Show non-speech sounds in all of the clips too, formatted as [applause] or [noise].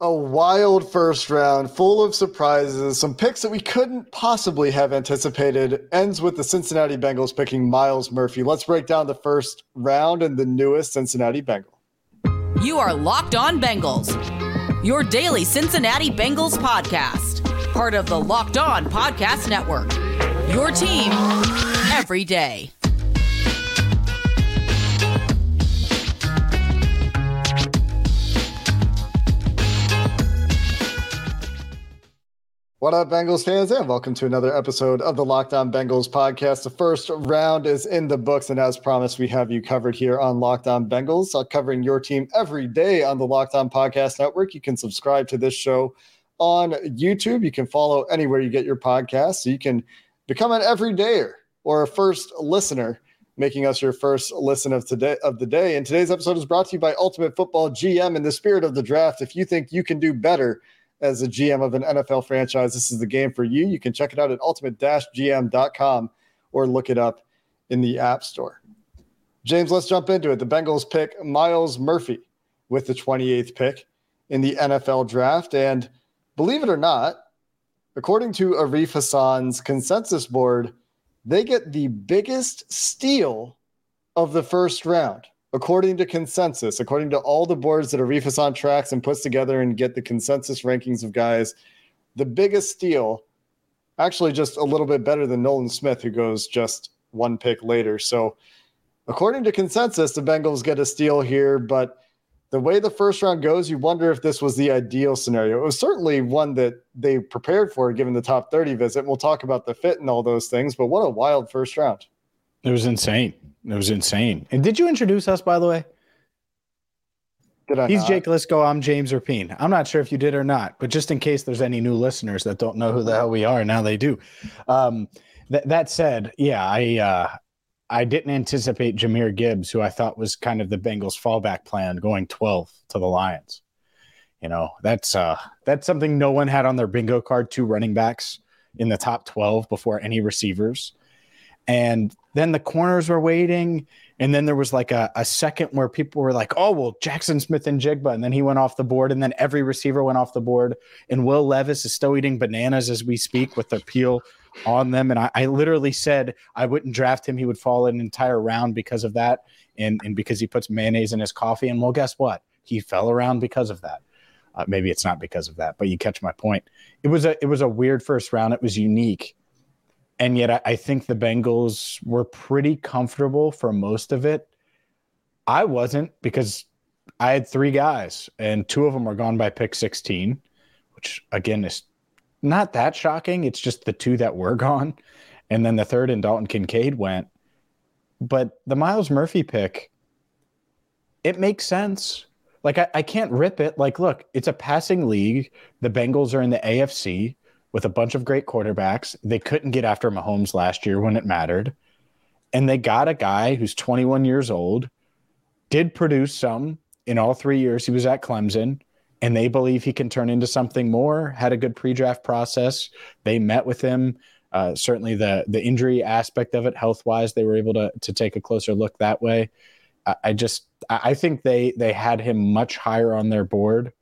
a wild first round full of surprises, some picks that we couldn't possibly have anticipated. Ends with the Cincinnati Bengals picking Myles Murphy. Let's break down the first round and the newest Cincinnati Bengal. You are Locked On Bengals, your daily Cincinnati Bengals podcast, part of the Locked On Podcast Network. Your team every day. What up, Bengals fans, and welcome to another episode of the Locked On Bengals podcast. The first round is in the books, and as promised, we have you covered here on Locked On Bengals, covering your team every day on the Locked On Podcast Network. You can subscribe to this show on YouTube. You can follow anywhere you get your podcast. So you can become an everydayer or a first listener, making us your first listen of today of the day. And today's episode is brought to you by Ultimate Football GM. In the spirit of the draft, if you think you can do better as a GM of an NFL franchise, this is the game for you. You can check it out at ultimate-gm.com or look it up in the App Store. James, let's jump into it. The Bengals pick Myles Murphy with the 28th pick in the NFL draft. And believe it or not, according to Arif Hassan's consensus board, they get the biggest steal of the first round according to consensus, according to all the boards that Arif Hassan tracks and puts together and get the consensus rankings of guys, the biggest steal, actually just a little bit better than Nolan Smith, who goes just one pick later. So, according to consensus, the Bengals get a steal here, but the way the first round goes, you wonder if this was the ideal scenario. It was certainly one that they prepared for given the top 30 visit. We'll talk about the fit and all those things, but what a wild first round. It was insane. It was insane. And did you introduce us, by the way? Did I He's not? Jake Liscow. I'm James Rapien. I'm not sure if you did or not, but just in case there's any new listeners that don't know who the hell we are, now they do. Um, th- that said, yeah, I uh, I didn't anticipate Jahmyr Gibbs, who I thought was kind of the Bengals' fallback plan, going 12 to the Lions. You know, that's uh, that's something no one had on their bingo card. Two running backs in the top 12 before any receivers. And then the corners were waiting. And then there was like a, a second where people were like, oh, well, Jaxon Smith-Njigba. And then he went off the board. And then every receiver went off the board. And Will Levis is still eating bananas as we speak with their peel on them. And I, I literally said I wouldn't draft him. He would fall an entire round because of that. And, and because he puts mayonnaise in his coffee. And well, guess what? He fell around because of that. Uh, maybe it's not because of that, but you catch my point. It was a it was a weird first round. It was unique and yet I, I, think the Bengals were pretty comfortable for most of it. I wasn't because I had three guys, and two of them were gone by pick 16, which again is not that shocking. It's just the two that were [laughs] gone. And then the third and Dalton Kincaid went. But the Myles Murphy pick, it makes sense. Like, I, I can't rip it. Like, look, it's a passing league. The Bengals are in the AFC with a bunch of great quarterbacks. They couldn't get after Mahomes last year when it mattered. And they got a guy who's 21 years old, did produce some in all three years he was at Clemson, and they believe he can turn into something more. Had a good pre draft process. They met with him. Uh, certainly, the the injury aspect of it, health wise, they were able to to take a closer look that way. I, I just I think they they had him much higher on their board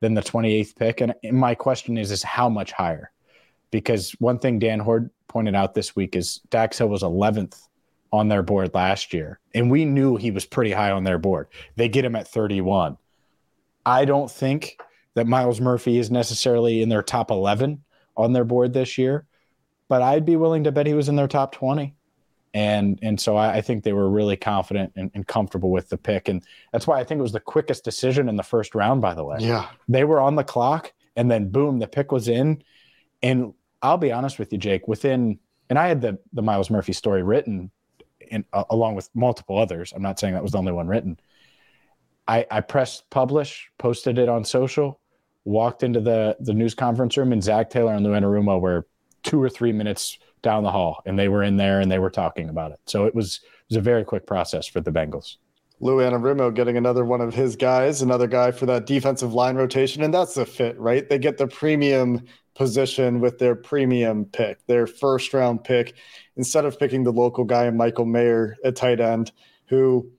than the 28th pick. And my question is, is how much higher? Because one thing Dan Hoard pointed out this week is Dax Hill was 11th on their board last year. And we knew he was pretty high on their board. They get him at 31. I don't think that Myles Murphy is necessarily in their top 11 on their board this year, but I'd be willing to bet he was in their top 20 and and so I, I, think they were really confident and, and, comfortable with the pick, and that's why I think it was the quickest decision in the first round. By the way, yeah, they were on the clock, and then boom, the pick was in. And I'll be honest with you, Jake. Within and I had the the Myles Murphy story written, in uh, along with multiple others. I'm not saying that was the only one written. I, I pressed publish, posted it on social, walked into the the news conference room, and Zac Taylor and Lou Anarumo were two or three minutes down the hall, and they were in there and they were talking about it. So it was it was a very quick process for the Bengals. Lou Anarumo getting another one of his guys, another guy for that defensive line rotation, and that's a fit, right? They get the premium position with their premium pick, their first round pick, instead of picking the local guy, Michael Mayer at tight end, who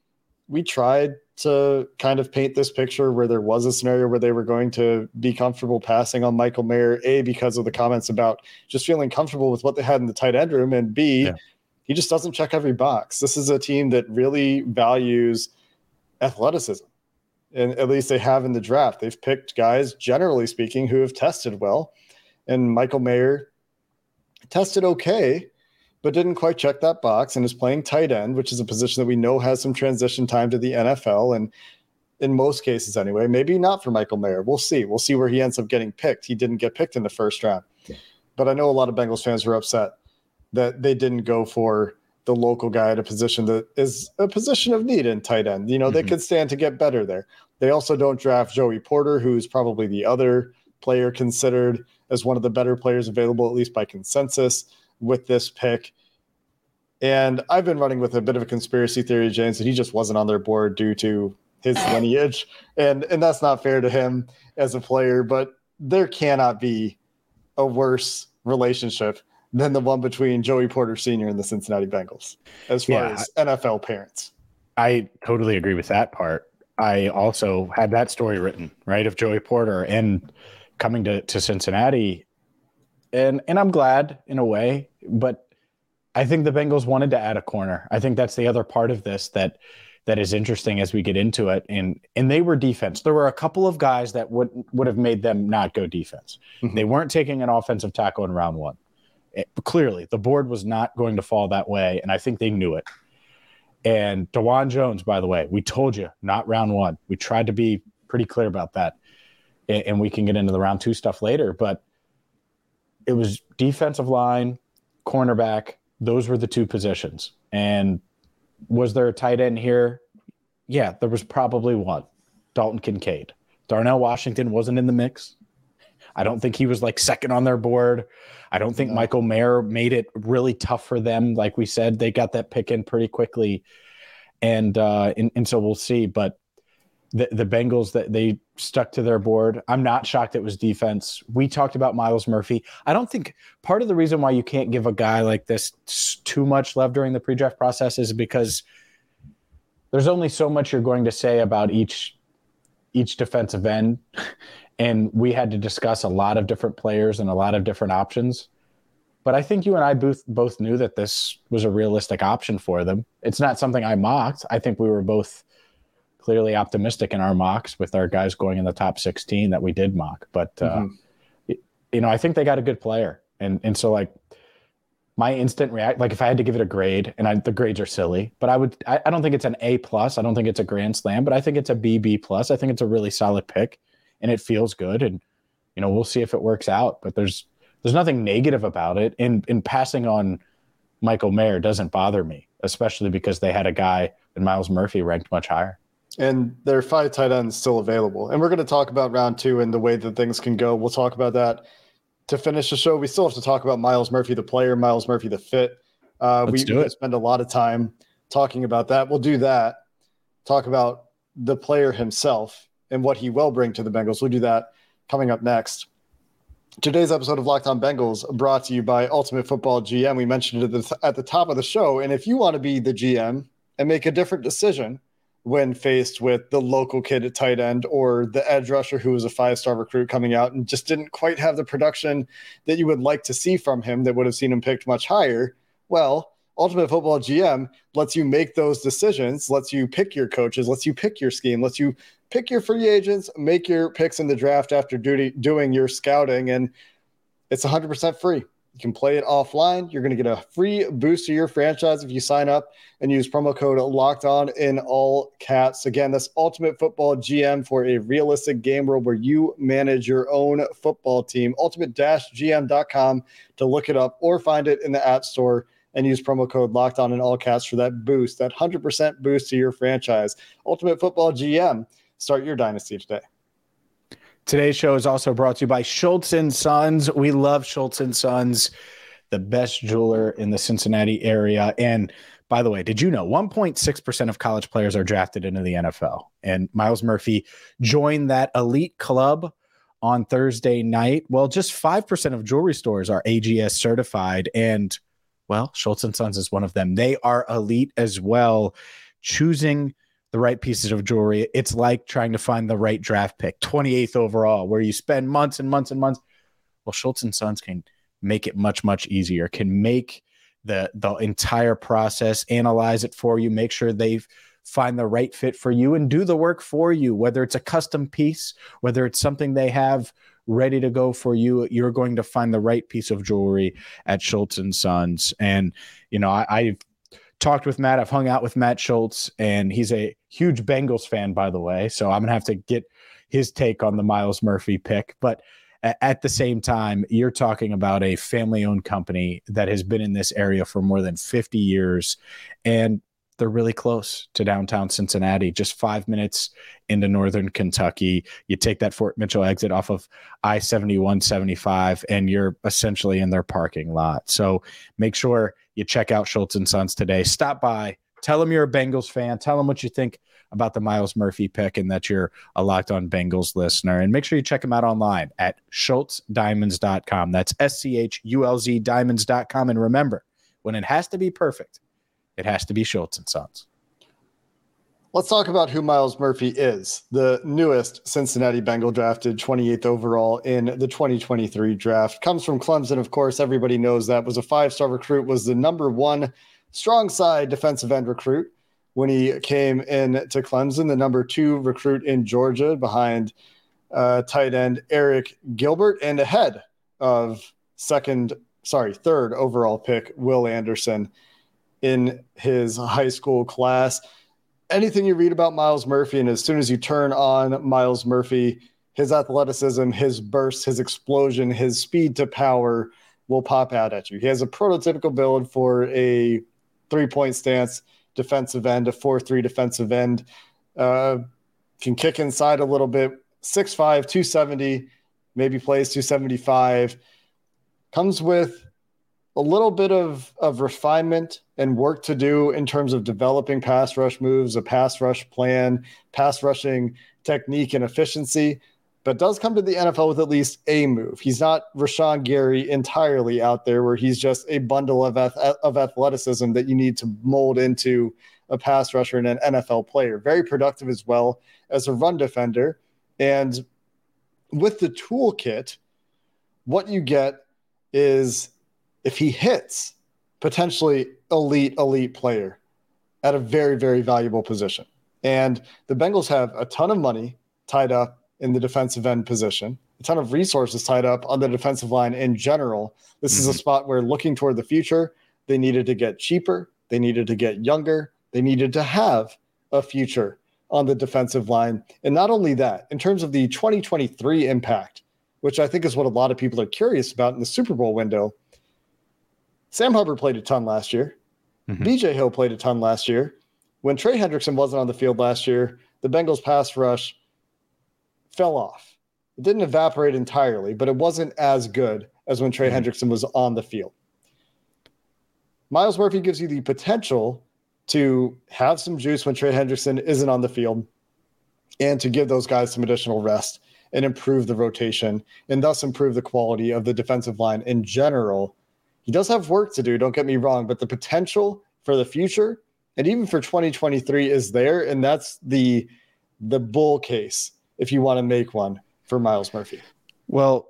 we tried to kind of paint this picture where there was a scenario where they were going to be comfortable passing on Michael Mayer, A, because of the comments about just feeling comfortable with what they had in the tight end room, and B, yeah. he just doesn't check every box. This is a team that really values athleticism. And at least they have in the draft. They've picked guys, generally speaking, who have tested well. And Michael Mayer tested okay, but didn't quite check that box and is playing tight end, which is a position that we know has some transition time to the NFL. And in most cases, anyway, maybe not for Michael Mayer. We'll see. We'll see where he ends up getting picked. He didn't get picked in the first round. But I know a lot of Bengals fans were upset that they didn't go for the local guy at a position that is a position of need in tight end. You know, mm-hmm. they could stand to get better there. They also don't draft Joey Porter, who's probably the other player considered as one of the better players available, at least by consensus, with this pick. And I've been running with a bit of a conspiracy theory, James, that he just wasn't on their board due to his [laughs] lineage. And and that's not fair to him as a player, but there cannot be a worse relationship than the one between Joey Porter Sr. and the Cincinnati Bengals, as far yeah, as NFL parents. I totally agree with that part. I also had that story written, right, of Joey Porter and coming to, to Cincinnati. And and I'm glad in a way, but I think the Bengals wanted to add a corner. I think that's the other part of this that that is interesting as we get into it. And and they were defense. There were a couple of guys that would would have made them not go defense. Mm-hmm. They weren't taking an offensive tackle in round one. It, clearly, the board was not going to fall that way, and I think they knew it. And Dawand Jones, by the way, we told you not round one. We tried to be pretty clear about that, and, we can get into the round two stuff later. But it was defensive line, cornerback, those were the two positions. And was there a tight end here? Yeah, there was probably one. Dalton Kincaid. Darnell Washington wasn't in the mix. I don't think he was like second on their board. I don't think. Michael Mayer made it really tough for them. Like we said, they got that pick in pretty quickly. And uh and, and so we'll see. But the, the Bengals that they stuck to their board. I'm not shocked it was defense. We talked about Myles Murphy. I don't think part of the reason why you can't give a guy like this too much love during the pre-draft process is because there's only so much you're going to say about each each defensive end and we had to discuss a lot of different players and a lot of different options. But I think you and I both both knew that this was a realistic option for them. It's not something I mocked. I think we were both clearly optimistic in our mocks with our guys going in the top 16 that we did mock. But uh, mm-hmm. you know, I think they got a good player, and and so like my instant react, like if I had to give it a grade, and I, the grades are silly, but I would, I, I don't think it's an A plus. I don't think it's a grand slam, but I think it's a BB plus. I think it's a really solid pick, and it feels good, and you know, we'll see if it works out. But there's there's nothing negative about it. In in passing on Michael Mayer doesn't bother me, especially because they had a guy and Myles Murphy ranked much higher. And there are five tight ends still available. And we're going to talk about round two and the way that things can go. We'll talk about that to finish the show. We still have to talk about Myles Murphy, the player, Myles Murphy, the fit. Uh, Let's we, do it. spend a lot of time talking about that. We'll do that. Talk about the player himself and what he will bring to the Bengals. We'll do that coming up next. Today's episode of Locked On Bengals brought to you by Ultimate Football GM. We mentioned it at the, at the top of the show. And if you want to be the GM and make a different decision – when faced with the local kid at tight end or the edge rusher who was a five star recruit coming out and just didn't quite have the production that you would like to see from him that would have seen him picked much higher. Well, Ultimate Football GM lets you make those decisions, lets you pick your coaches, lets you pick your scheme, lets you pick your free agents, make your picks in the draft after duty, doing your scouting, and it's 100% free. You can play it offline. You're going to get a free boost to your franchise if you sign up and use promo code locked on in all caps. Again, that's Ultimate Football GM for a realistic game world where you manage your own football team. Ultimate GM.com to look it up or find it in the App Store and use promo code locked on in all caps for that boost, that 100% boost to your franchise. Ultimate Football GM. Start your dynasty today. Today's show is also brought to you by Schultz and Sons. We love Schultz and Sons, the best jeweler in the Cincinnati area. And by the way, did you know 1.6% of college players are drafted into the NFL? And Myles Murphy joined that elite club on Thursday night. Well, just 5% of jewelry stores are AGS certified. And well, Schultz and Sons is one of them. They are elite as well, choosing the right pieces of jewelry. It's like trying to find the right draft pick, 28th overall, where you spend months and months and months. Well, Schultz and Sons can make it much, much easier, can make the the entire process, analyze it for you, make sure they've find the right fit for you and do the work for you, whether it's a custom piece, whether it's something they have ready to go for you, you're going to find the right piece of jewelry at Schultz and Sons. And, you know, I, I've talked with Matt. I've hung out with Matt Schultz, and he's a huge Bengals fan, by the way. So I'm gonna have to get his take on the Myles Murphy pick. But at the same time, you're talking about a family-owned company that has been in this area for more than 50 years, and they're really close to downtown Cincinnati, just five minutes into northern Kentucky. You take that Fort Mitchell exit off of I 71 75, and you're essentially in their parking lot. So make sure you check out Schultz and Sons today. Stop by, tell them you're a Bengals fan, tell them what you think about the Myles Murphy pick and that you're a locked on Bengals listener. And make sure you check them out online at schultzdiamonds.com. That's S C H U L Z diamonds.com. And remember, when it has to be perfect, it has to be Schultz and Sons. Let's talk about who Myles Murphy is, the newest Cincinnati Bengal drafted 28th overall in the 2023 draft. Comes from Clemson, of course. Everybody knows that. Was a five star recruit, was the number one strong side defensive end recruit when he came in to Clemson, the number two recruit in Georgia behind uh, tight end Arik Gilbert and ahead of second, sorry, third overall pick, Will Anderson in his high school class. Anything you read about Myles Murphy, and as soon as you turn on Myles Murphy, his athleticism, his burst, his explosion, his speed to power will pop out at you. He has a prototypical build for a three point stance defensive end, a 4 3 defensive end. Uh, can kick inside a little bit, 6'5, 270, maybe plays 275. Comes with a little bit of, of refinement and work to do in terms of developing pass rush moves, a pass rush plan, pass rushing technique and efficiency, but does come to the NFL with at least a move. He's not Rashan Gary entirely out there where he's just a bundle of, of athleticism that you need to mold into a pass rusher and an NFL player. Very productive as well as a run defender. And with the toolkit, what you get is if he hits, potentially elite, elite player at a very, very valuable position. And the Bengals have a ton of money tied up in the defensive end position, a ton of resources tied up on the defensive line in general. This mm-hmm. is a mm-hmm. spot where looking toward the future, they needed to get cheaper, they needed to get younger, they needed to have a future on the defensive line. And not only that, in terms of the 2023 impact, which I think is what a lot of people are curious about in the Super Bowl window, Sam Hubbard played a ton last year. Mm-hmm. BJ Hill played a ton last year. When Trey Hendrickson wasn't on the field last year, the Bengals pass rush fell off. It didn't evaporate entirely, but it wasn't as good as when Trey mm-hmm. Hendrickson was on the field. Myles Murphy gives you the potential to have some juice when Trey Hendrickson isn't on the field and to give those guys some additional rest and improve the rotation and thus improve the quality of the defensive line in general he does have work to do, don't get me wrong, but the potential for the future and even for 2023 is there. And that's the the bull case if you want to make one for Myles Murphy. Well,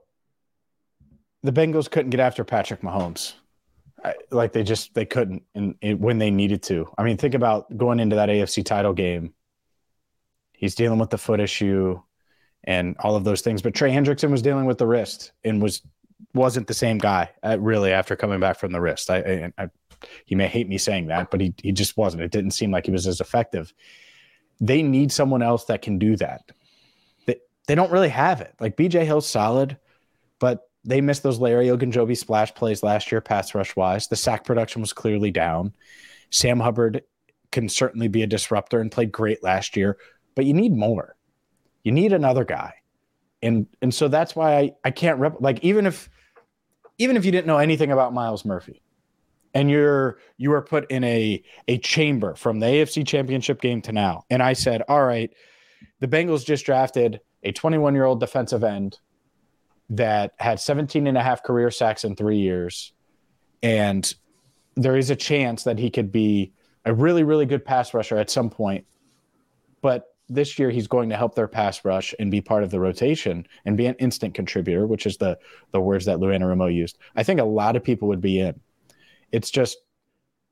the Bengals couldn't get after Patrick Mahomes. I, like they just they couldn't and when they needed to. I mean, think about going into that AFC title game. He's dealing with the foot issue and all of those things, but Trey Hendrickson was dealing with the wrist and was wasn't the same guy uh, really after coming back from the wrist. I, I, I, he may hate me saying that, but he he just wasn't. It didn't seem like he was as effective. They need someone else that can do that. They they don't really have it. Like BJ Hill's solid, but they missed those Larry Ogunjobi splash plays last year, pass rush wise. The sack production was clearly down. Sam Hubbard can certainly be a disruptor and played great last year, but you need more. You need another guy and and so that's why I I can't rep like even if even if you didn't know anything about Myles Murphy and you're you were put in a a chamber from the AFC championship game to now and I said all right the Bengals just drafted a 21 year old defensive end that had 17 and a half career sacks in 3 years and there is a chance that he could be a really really good pass rusher at some point but this year he's going to help their pass rush and be part of the rotation and be an instant contributor, which is the the words that Lou Anarumo used. I think a lot of people would be in. It's just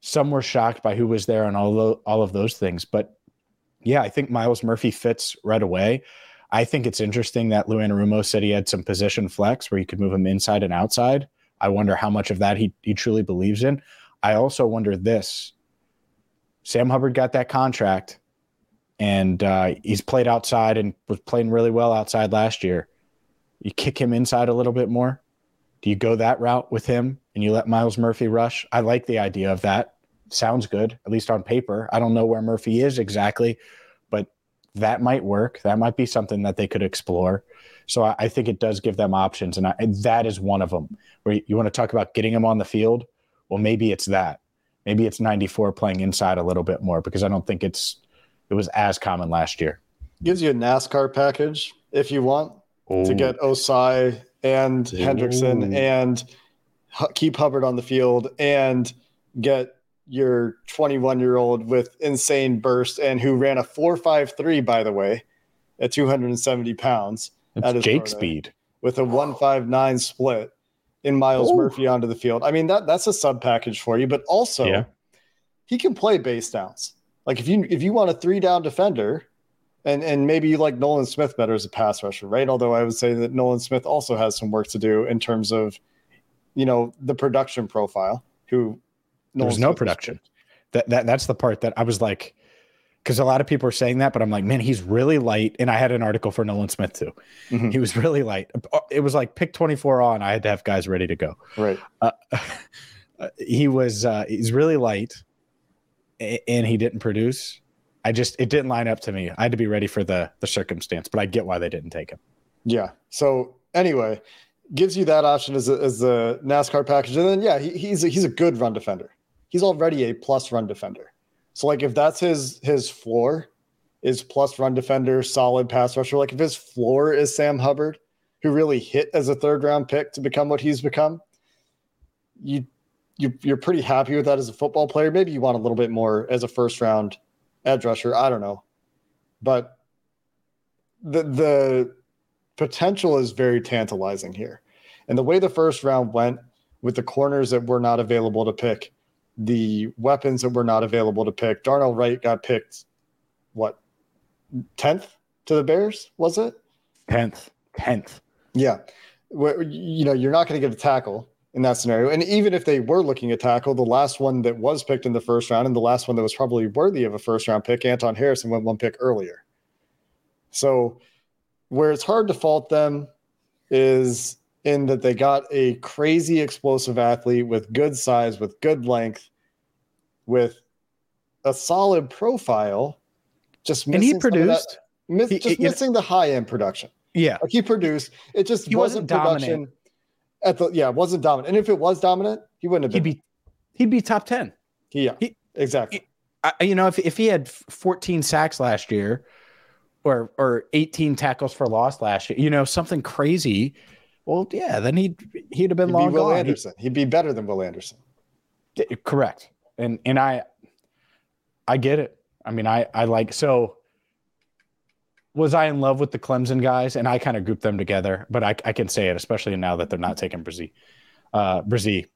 some were shocked by who was there and all of, all of those things. But yeah, I think Myles Murphy fits right away. I think it's interesting that Lou Anarumo said he had some position flex where he could move him inside and outside. I wonder how much of that he, he truly believes in. I also wonder this Sam Hubbard got that contract and uh, he's played outside and was playing really well outside last year. You kick him inside a little bit more. Do you go that route with him and you let Myles Murphy rush? I like the idea of that. Sounds good, at least on paper. I don't know where Murphy is exactly, but that might work. That might be something that they could explore. So I, I think it does give them options, and, I, and that is one of them. Where you, you want to talk about getting him on the field? Well, maybe it's that. Maybe it's 94 playing inside a little bit more because I don't think it's it was as common last year. Gives you a NASCAR package if you want Ooh. to get Ossai and Ooh. Hendrickson and keep Hubbard on the field and get your 21 year old with insane burst and who ran a 453 by the way at 270 pounds That's Jake speed with a 159 split in miles Ooh. Murphy onto the field. I mean that that's a sub package for you, but also yeah. he can play base downs. Like if you if you want a three down defender, and and maybe you like Nolan Smith better as a pass rusher, right? Although I would say that Nolan Smith also has some work to do in terms of, you know, the production profile. Who Nolan there's Smith no production. That that that's the part that I was like, because a lot of people are saying that, but I'm like, man, he's really light. And I had an article for Nolan Smith too. Mm-hmm. He was really light. It was like pick 24 on. I had to have guys ready to go. Right. Uh, [laughs] he was uh, he's really light and he didn't produce, I just it didn't line up to me. I had to be ready for the the circumstance, but I get why they didn't take him. Yeah. So anyway, gives you that option as a, as the NASCAR package, and then yeah, he, he's a, he's a good run defender. He's already a plus run defender. So like if that's his his floor is plus run defender, solid pass rusher. Like if his floor is Sam Hubbard, who really hit as a third round pick to become what he's become, you you, you're pretty happy with that as a football player. Maybe you want a little bit more as a first round edge rusher. I don't know, but the the potential is very tantalizing here, and the way the first round went with the corners that were not available to pick, the weapons that were not available to pick. Darnell Wright got picked, what, tenth to the Bears? Was it tenth? Tenth. Yeah, you know you're not going to get a tackle in that scenario. And even if they were looking at tackle, the last one that was picked in the first round and the last one that was probably worthy of a first round pick, Anton Harrison went one pick earlier. So where it's hard to fault them is in that they got a crazy explosive athlete with good size, with good length, with a solid profile. Just and he produced. That, miss, he, just missing know, the high end production. Yeah, like he produced. It just he wasn't, wasn't production. Dominant at the yeah, wasn't dominant. And if it was dominant, he wouldn't have been. He'd be he'd be top ten. Yeah, he, exactly. He, I, you know, if if he had 14 sacks last year, or or 18 tackles for loss last year, you know, something crazy. Well, yeah, then he'd he'd have been he'd long be Will gone. Anderson. He'd, he'd be better than Will Anderson. Correct. And and I I get it. I mean, I I like so was I in love with the Clemson guys? And I kind of grouped them together, but I, I, can say it, especially now that they're not taking Bresee. Uh, Bresee.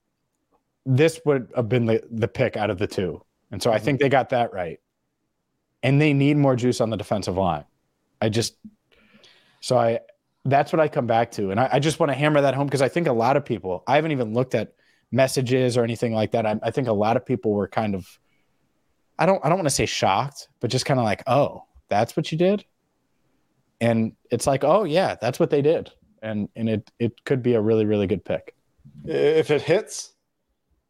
This would have been the, the pick out of the two. And so I think they got that right. And they need more juice on the defensive line. I just, so I, that's what I come back to. And I, I just want to hammer that home because I think a lot of people, I haven't even looked at messages or anything like that. I, I think a lot of people were kind of, I don't, I don't want to say shocked, but just kind of like, oh, that's what you did and it's like, oh yeah, that's what they did, and and it it could be a really really good pick. If it hits,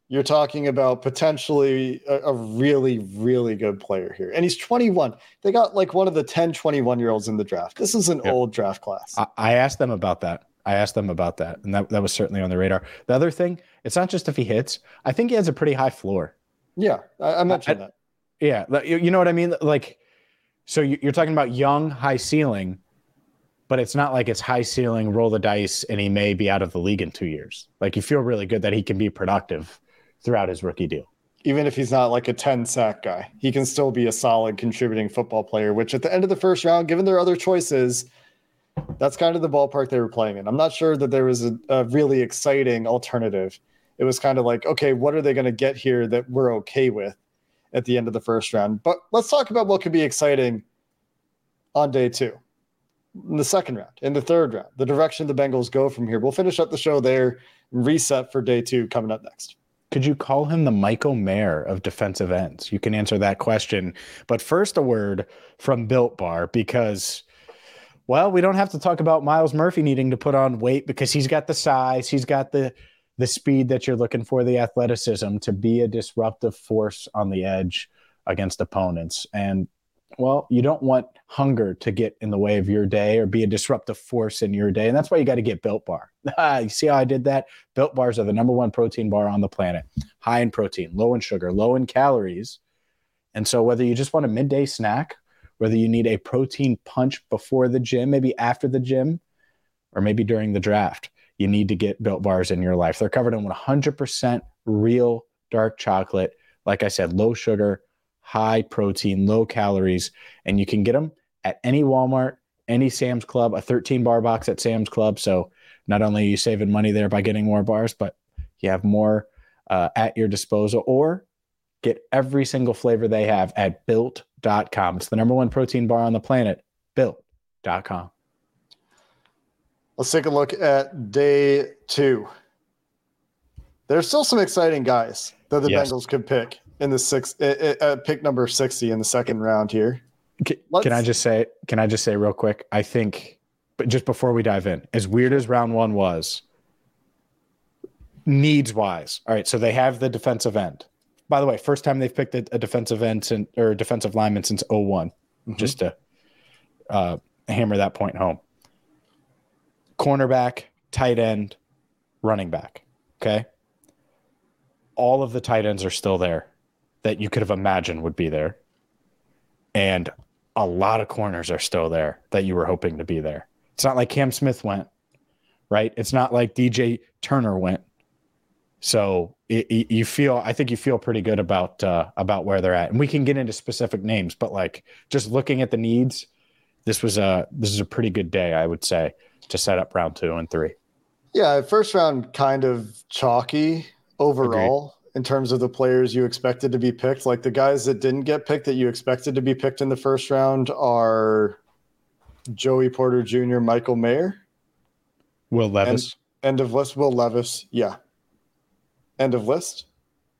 you're talking about potentially a, a, really really good player here, and he's 21. They got like one of the 10 21 year olds in the draft. This is an yep. old draft class. I, I asked them about that. I asked them about that, and that that was certainly on the radar. The other thing, it's not just if he hits. I think he has a pretty high floor. Yeah, I, I mentioned I, that. Yeah, you know what I mean. Like so you're talking about young, high ceiling, but it's not like it's high ceiling, roll the dice, and he may be out of the league in two years. Like you feel really good that he can be productive throughout his rookie deal. even if he's not like a 10 sack guy. He can still be a solid contributing football player, which at the end of the first round, given their other choices, that's kind of the ballpark they were playing in. I'm not sure that there was a, a really exciting alternative. It was kind of like, okay, what are they going to get here that we're okay with at the end of the first round? But let's talk about what could be exciting on day two, in the second round, in the third round, the direction the Bengals go from here. We'll finish up the show there and reset for day two coming up next. Could you call him the Michael Mayer of defensive ends? You can answer that question. But first, a word from Built Bar because, well, we don't have to talk about Myles Murphy needing to put on weight because he's got the size, he's got the the speed that you're looking for, the athleticism to be a disruptive force on the edge against opponents. And well, you don't want hunger to get in the way of your day or be a disruptive force in your day. And that's why you got to get Built Bar. [laughs] Ah, you see how I did that? Built Bars are the number one protein bar on the planet, high in protein, low in sugar, low in calories. And so, whether you just want a midday snack, whether you need a protein punch before the gym, maybe after the gym, or maybe during the draft, you need to get Built Bars in your life. They're covered in 100% real dark chocolate. Like I said, low sugar, high protein, low calories, and you can get them at any Walmart, any Sam's Club, a 13 bar box at Sam's Club. So not only are you saving money there by getting more bars, but you have more uh, at your disposal or get every single flavor they have at built.com. It's the number one protein bar on the planet, built.com. Let's take a look at day two. There's still some exciting guys that the yes. Bengals could pick in the six uh, uh, pick number 60 in the second round here. Can, can, I just say can I just say real quick? I think but just before we dive in, as weird as round 1 was, needs wise. All right, so they have the defensive end. By the way, first time they've picked a, a defensive end since, or defensive lineman since 1 mm-hmm. just to uh, hammer that point home. Cornerback, tight end, running back. Okay. All of the tight ends are still there that you could have imagined would be there. And a lot of corners are still there that you were hoping to be there. It's not like Cam Smith went, right? It's not like DJ Turner went. So it, it, you feel, I think you feel pretty good about uh, about where they're at, and we can get into specific names, but like just looking at the needs, this was a this is a pretty good day, I would say, to set up round two and three. Yeah, first round kind of chalky overall in terms of the players you expected to be picked. Like the guys that didn't get picked that you expected to be picked in the first round are Joey Porter Jr., Michael Mayer, Will Levis. End, end of list. Will Levis. Yeah. End of list.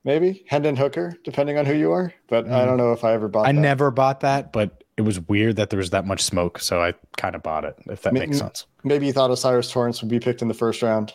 Maybe Hendon Hooker, depending on who you are. But mm. I don't know if I ever bought. That. I that. never bought that, but it was weird that there was that much smoke, so I kind of bought it. If that makes sense. Maybe you thought O'Cyrus Torrence would be picked in the first round.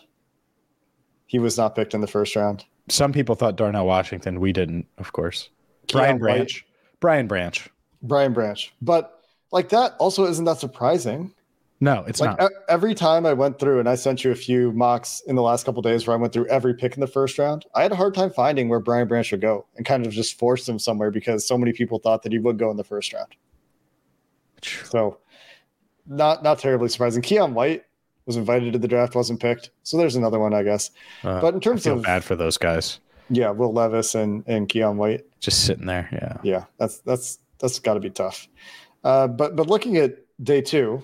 He was not picked in the first round some people thought Darnell Washington. We didn't, of course. Brian Branch. Brian Branch. Brian Branch. But like that also isn't that surprising. No, it's like not. every time I went through, and I sent you a few mocks in the last couple days where I went through every pick in the first round. I had a hard time finding where Brian Branch would go, and kind of just forced him somewhere because so many people thought that he would go in the first round. So, not not terribly surprising. Keion White was invited to the draft, wasn't picked. So there's another one, I guess. Uh, but in terms I feel of bad for those guys, yeah, Will Levis and and Keion White, just sitting there. Yeah, yeah, that's that's that's got to be tough. Uh, but but looking at day two,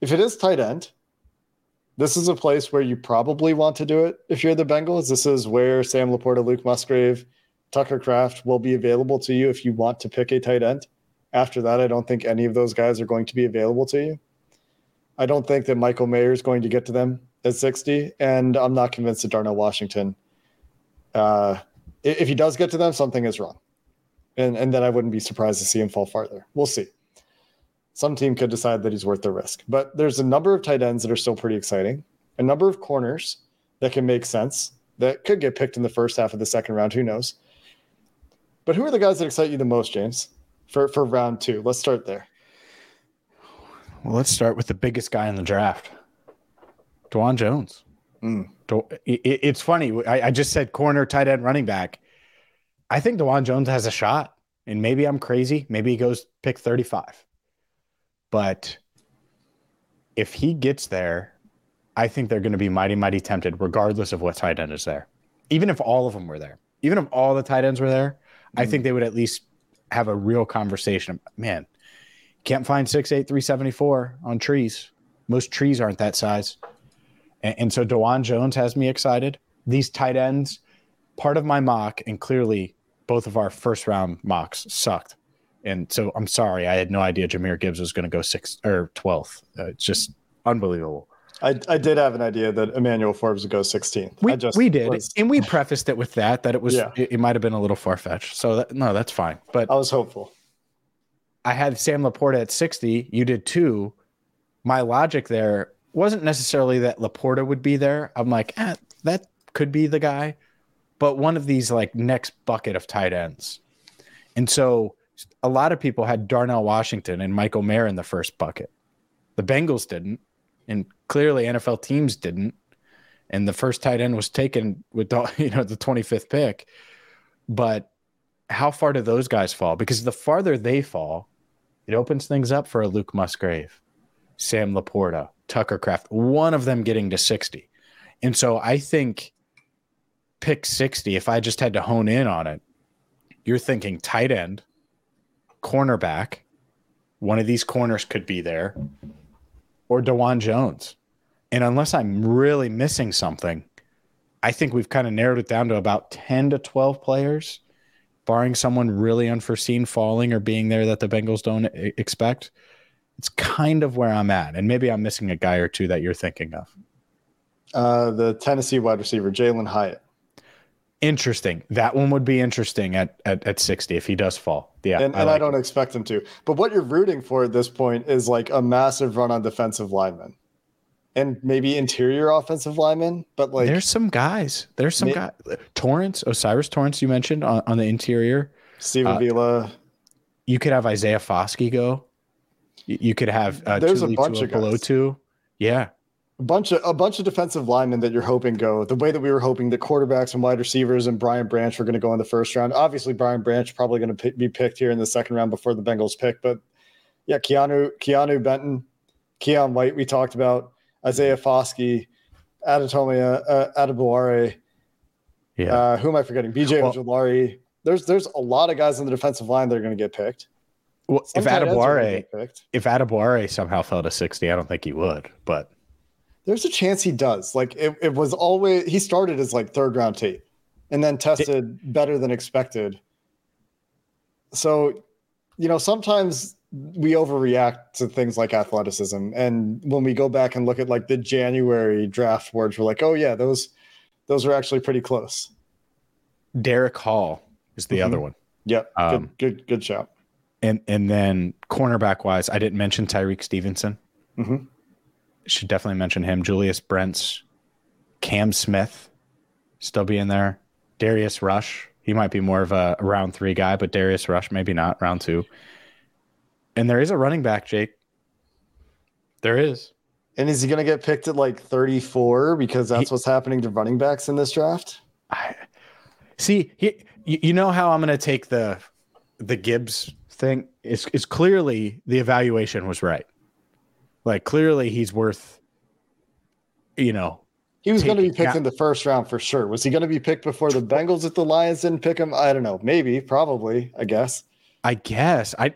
if it is tight end, this is a place where you probably want to do it. If you're the Bengals, this is where Sam LaPorta, Luke Musgrave, Tucker Kraft will be available to you if you want to pick a tight end. After that, I don't think any of those guys are going to be available to you. I don't think that Michael Mayer is going to get to them at 60, and I'm not convinced that Darnell Washington. Uh, if he does get to them, something is wrong, and and then I wouldn't be surprised to see him fall farther. We'll see. Some team could decide that he's worth the risk, but there's a number of tight ends that are still pretty exciting, a number of corners that can make sense that could get picked in the first half of the second round. Who knows? But who are the guys that excite you the most, James, for for round two? Let's start there. Well, let's start with the biggest guy in the draft, Dawand Jones. Mm. It's funny. I just said corner, tight end, running back. I think Dawand Jones has a shot, and maybe I'm crazy. Maybe he goes pick 35. But if he gets there, I think they're going to be mighty, mighty tempted, regardless of what tight end is there. Even if all of them were there, even if all the tight ends were there, I think they would at least have a real conversation. Man, can't find six eight three seventy four on trees. Most trees aren't that size. And, and so Dawand Jones has me excited. These tight ends, part of my mock, and clearly both of our first round mocks sucked. And so I'm sorry, I had no idea Jahmyr Gibbs was going to go sixth or 12th. Uh, it's just unbelievable. I, I did have an idea that Emmanuel Forbes would go 16th. We, I just we did, was- and we prefaced it with that that it was Yeah. it, it might have been a little far fetched. So that, no, that's fine. But I was hopeful. I had Sam Laporta at 60. You did too. My logic there wasn't necessarily that Laporta would be there. I'm like, eh, that could be the guy, but one of these like next bucket of tight ends. And so a lot of people had Darnell Washington and Michael Mayer in the first bucket. The Bengals didn't, and clearly NFL teams didn't. And the first tight end was taken with [laughs] you know the 25th pick. But how far do those guys fall? Because the farther they fall, it opens things up for a Luke Musgrave, Sam Laporta, Tucker Kraft, one of them getting to 60. And so I think pick 60, if I just had to hone in on it, you're thinking tight end, cornerback, one of these corners could be there, or Dawand Jones. And unless I'm really missing something, I think we've kind of narrowed it down to about 10 to 12 players barring someone really unforeseen falling or being there that the Bengals don't expect, it's kind of where I'm at. And maybe I'm missing a guy or two that you're thinking of. Uh, the Tennessee wide receiver, Jalin Hyatt. Interesting. That one would be interesting at, at, at 60 if he does fall. Yeah. and, and I don't it. expect him to. But what you're rooting for at this point is like a massive run on defensive linemen and maybe interior offensive linemen. But like, There's some guys. There's some guys. Torrence, O'Cyrus Torrence, you mentioned on, on the interior. Steve uh, Avila, You could have Isaiah Foskey go. You, you could have uh, There's a Tuli bunch of below two. Yeah. a bunch of a bunch of defensive linemen that you're hoping go the way that we were hoping the quarterbacks and wide receivers and Brian Branch were going to go in the first round. Obviously, Brian Branch probably going to be picked here in the second round before the Bengals pick. But yeah, Keanu Keanu Benton, Keion White, we talked about Isaiah Foskey, Adatomia uh, Adebawore. Yeah. Uh, who am I forgetting? BJ Well- Ojulari. There's there's a lot of guys on the defensive line that are going to get picked. well, Some if Adebawore, if Adabuare somehow fell to 60, I don't think he would, but There's a chance he does. Like it, it was always he started as like third round tape and then tested better than expected. So, you know, sometimes we overreact to things like athleticism. And when we go back and look at like the January draft boards, we're like, oh yeah, those those are actually pretty close. Derick Hall is the Mhm. other one. Yep. Um, good, good, good shout. And and then cornerback wise, I didn't mention Tyrique Stevenson. Mhm. Should definitely mention him. Julius Brents, Cam Smith, still be in there. Darius Rush, he might be more of a round three guy, but Darius Rush maybe not round two. And there is a running back, Jake. There is. And is he going to get picked at like 34 because that's what's happening to running backs in this draft? I see. He, you, you know how I'm going to take the the Gibbs thing. Is is clearly the evaluation was right. Like clearly he's worth. You know, He was going to be taking- picked in the first round for sure. Was he going to be picked before the Bengals if the Lions didn't pick him? I don't know. Maybe, probably, I guess. I guess I.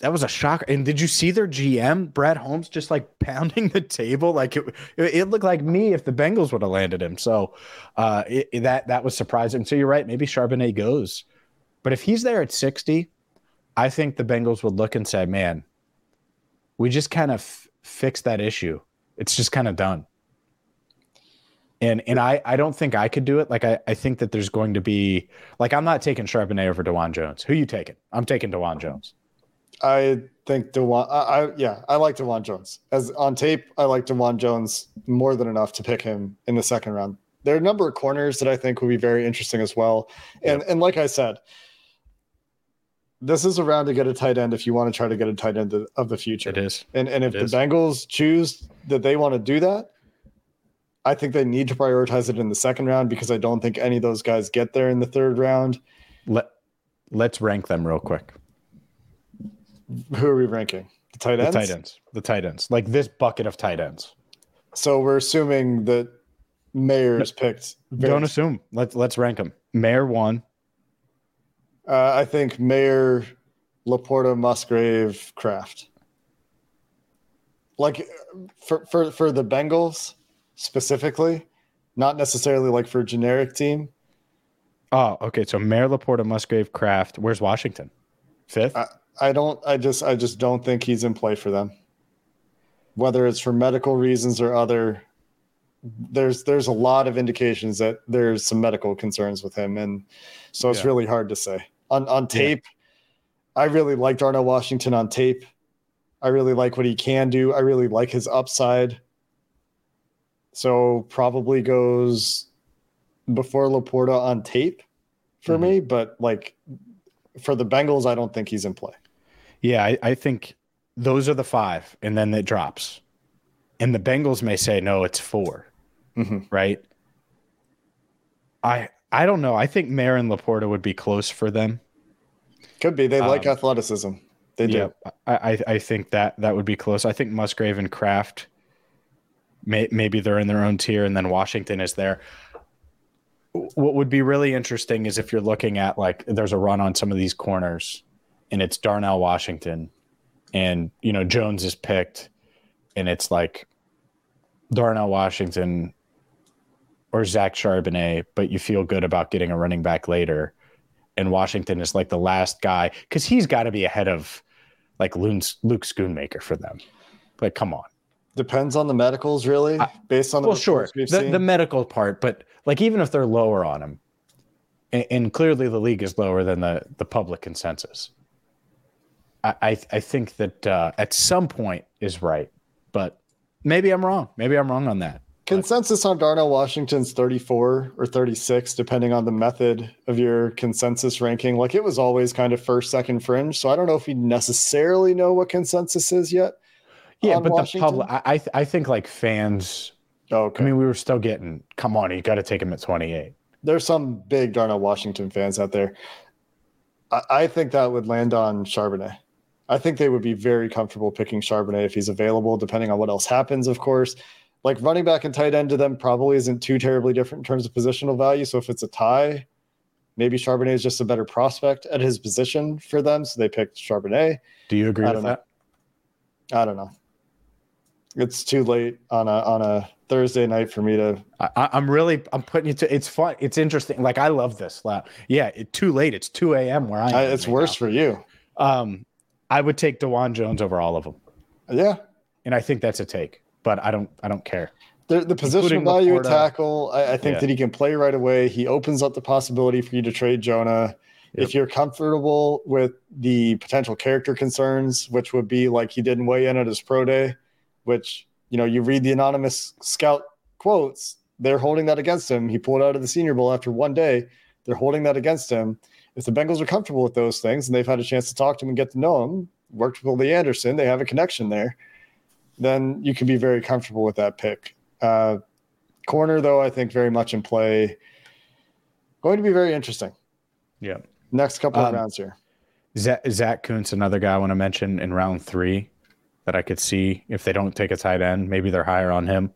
That was a shocker. And did you see their GM Brad Holmes just like [laughs] pounding the table? Like it, it looked like me if the Bengals would have landed him. So uh, it- that that was surprising. So you're right. Maybe Charbonnet goes, but if he's there at 60, I think the Bengals would look and say, "Man, we just kind of f- fixed that issue. It's just kind of done." And and I I don't think I could do it. Like I I think that there's going to be like I'm not taking Charbonnet over Dawand Jones. Who you taking? I'm taking Dawand Jones. I think Dawand. I, I yeah, I like Dawand Jones as on tape. I like Dawand Jones more than enough to pick him in the second round. There are a number of corners that I think will be very interesting as well. And and like I said, this is a round to get a tight end if you want to try to get a tight end of the future. It is. And and if It the is. Bengals choose that they want to do that, I think they need to prioritize it in the second round because I don't think any of those guys get there in the third round. Let Let's rank them real quick. Who are we ranking? The tight ends. The tight ends. The tight ends. Like this bucket of tight ends. So we're assuming that Mayer's picked. very- Don't assume. Let's let's rank them. Mayer one. Uh, I think Mayer, Laporta, Musgrave, Kraft. Like for for for the Bengals specifically, not necessarily like for a generic team. Oh, okay. So Mayer, Laporta, Musgrave, Kraft. Where's Washington? Fifth. I, I don't. I just. I just don't think he's in play for them. Whether it's for medical reasons or other, there's there's a lot of indications that there's some medical concerns with him, and so it's Yeah. really hard to say on on tape. I really like Darnell Washington on tape. I really like what he can do. I really like his upside. So probably goes before LaPorta on tape for Mhm. me, but like for the Bengals, I don't think he's in play. Yeah, I, I think those are the five, and then it drops. And the Bengals may say no, it's 4 Mhm. right? I I don't know. I think Mayer and LaPorta would be close for them. Could be. They like Um, athleticism. They do. Yeah, I, I I think that that would be close. I think Musgrave and Kraft, may, maybe they're in their own tier, and then Washington is there. What would be really interesting is if you're looking at like there's a run on some of these corners, and it's Darnell Washington, and you know Jones is picked, and it's like Darnell Washington or Zach Charbonnet, but you feel good about getting a running back later and Washington is like the last guy because he's got to be ahead of like Luke, Luke Schoonmaker for them. Like, come on. Depends on the medicals, really, based on the Well, sure, the, seen. the medical part, but like even if they're lower on him, and, and clearly the league is lower than the the public consensus. I I, think that uh, at some point is right, but maybe I'm wrong. Maybe I'm wrong on that. Consensus on Darnell Washington's 34 or 36, depending on the method of your consensus ranking. Like it was always kind of first, second fringe. So I don't know if we necessarily know what consensus is yet. Yeah, but Washington. the public, I I think like fans. Oh, okay. I mean, we were still getting. Come on, you got to take him at 28. There's some big Darnell Washington fans out there. I, I think that would land on Charbonnet. I think they would be very comfortable picking Charbonnet if he's available, depending on what else happens, of course. Like running back and tight end to them probably isn't too terribly different in terms of positional value. So if it's a tie, maybe Charbonnet is just a better prospect at his position for them. So they picked Charbonnet. Do you agree I with don't know. that? I don't know. It's too late on a on a Thursday night for me to I, I- I'm really I'm putting you to it's fun. It's interesting. Like I love this. Like, Yeah, it, too late. It's 2 a.m. where I am. I, it's right worse now. for you. Um, I would take Dawand Jones over all of them, Yeah. and I think that's a take. But I don't I don't care. The, the Including value at tackle, I, I think Yeah. that he can play right away. He opens up the possibility for you to trade Jonah. Yep. If you're comfortable with the potential character concerns, which would be like he didn't weigh in at his pro day, which, you know, you read the anonymous scout quotes, they're holding that against him. He pulled out of the Senior Bowl after one day. They're holding that against him. If the Bengals are comfortable with those things and they've had a chance to talk to him and get to know him, worked with Lee Anderson, they have a connection there, then you can be very comfortable with that pick. Uh, corner, though, I think very much in play. Going to be very interesting. Yeah. Next couple of Um, rounds here. Zack, Zack Kuntz, another guy I want to mention in round three that I could see if they don't take a tight end, maybe they're higher on him.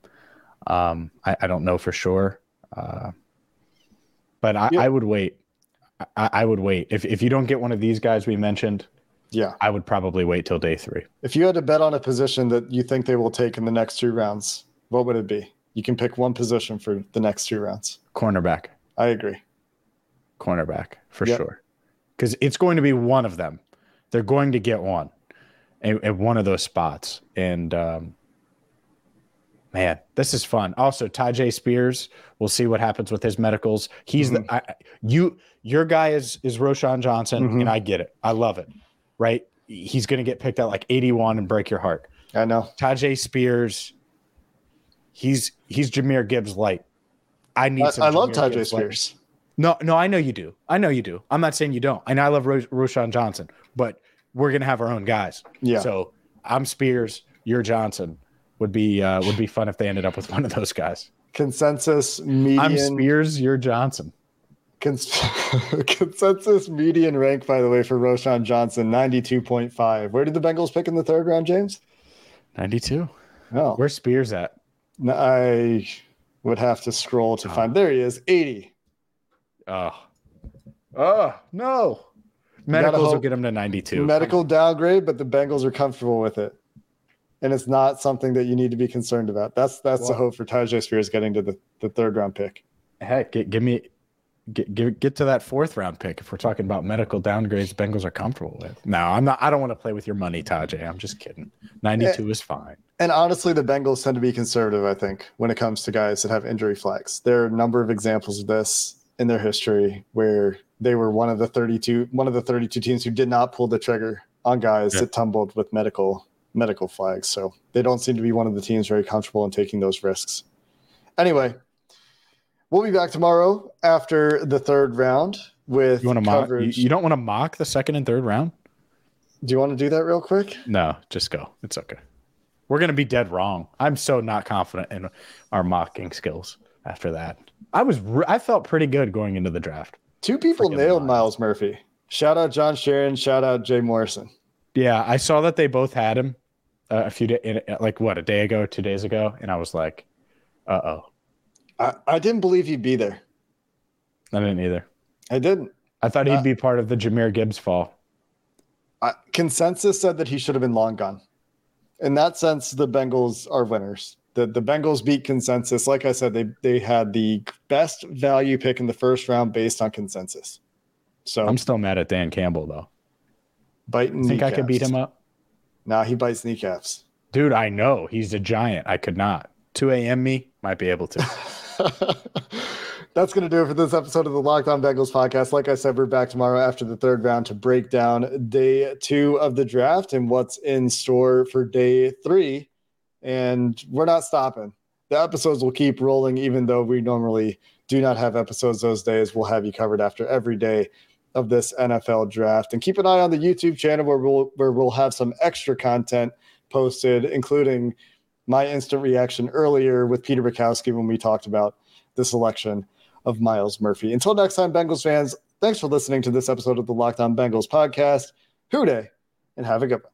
Um, I, I don't know for sure, uh, but I, Yeah. I would wait. I, I would wait if if you don't get one of these guys we mentioned. Yeah. I would probably wait till day three. If you had to bet on a position that you think they will take in the next two rounds, what would it be? You can pick one position for the next two rounds. Cornerback, I agree. cornerback for Yep. sure, because it's going to be one of them. They're going to get one at, one of those spots, and um, man, this is fun. Also, Tyjae Spears. We'll see what happens with his medicals. He's the I, I- you. Your guy is is Roschon Johnson, Mhm. and I get it. I love it. Right? He's going to get picked at like eighty one and break your heart. I know. Tyjae Spears. He's he's Jahmyr Gibbs light. I need. I, some I love Tyjae Gibbs light. Spears. No, no, I know you do. I know you do. I'm not saying you don't. And I love Ro- Roschon Johnson, but we're gonna have our own guys. Yeah. So I'm Spears. You're Johnson. Would be uh, would be fun if they ended up with one of those guys. Consensus median. I'm Spears. You're Johnson. Cons- [laughs] consensus median rank, by the way, for Roschon Johnson, 92.5. Where did the Bengals pick in the third round, James? Ninety two. No. Oh. Where's Spears at? I would have to scroll to find. Oh. There he is, 80. Oh, oh no! Medicals will get him to 92. Medical downgrade, but the Bengals are comfortable with it, and it's not something that you need to be concerned about. That's that's well, the hope for Tyjae Spears getting to the, the third round pick. Heck, give me get, get get to that fourth round pick if we're talking about medical downgrades Bengals are comfortable with. No, I'm not. I don't want to play with your money, Tyjae. I'm just kidding. 92 and, is fine. And honestly, the Bengals tend to be conservative. I think when it comes to guys that have injury flags, there are a number of examples of this in their history where they were one of the 32 one of the 32 teams who did not pull the trigger on guys yeah. that tumbled with medical medical flags. So they don't seem to be one of the teams very comfortable in taking those risks. Anyway, We'll be back tomorrow after the third round with you want to mock. You, you don't want to mock the second and third round. Do you want to do that real quick? No, just go. It's okay. We're gonna be dead wrong. I'm so not confident in our mocking skills after that. I was re- I felt pretty good going into the draft. Two people Freaking nailed Myles Murphy. Shout out John Sharon. Shout out Jay Morrison. Yeah, I saw that they both had him uh, a few days, like what a day ago, two days ago, and I was like, uh oh. I, I didn't believe he'd be there. I didn't either. I didn't. I thought he'd uh, be part of the Jahmyr Gibbs fall. Uh, consensus said that he should have been long gone. In that sense, the Bengals are winners. The the Bengals beat consensus. Like I said, they they had the best value pick in the first round based on consensus. So I'm still mad at Dan Campbell though. Biting. Think. I could beat him up? Nah, he bites kneecaps. Dude, I know he's a giant. I could not. 2 a.m. me might be able to. [laughs] [laughs] That's going to do it for this episode of the Locked On Bengals podcast. Like I said, we're back tomorrow after the third round to break down day two of the draft and what's in store for day three. And we're not stopping. The episodes will keep rolling, even though we normally do not have episodes those days. We'll have you covered after every day of this NFL draft. And keep an eye on the YouTube channel where we'll where we'll have some extra content posted, including my instant reaction earlier with Peter Bukowski when we talked about the selection of Myles Murphy. Until next time, Bengals fans, thanks for listening to this episode of the Locked On Bengals podcast. Who Dey, and have a good one.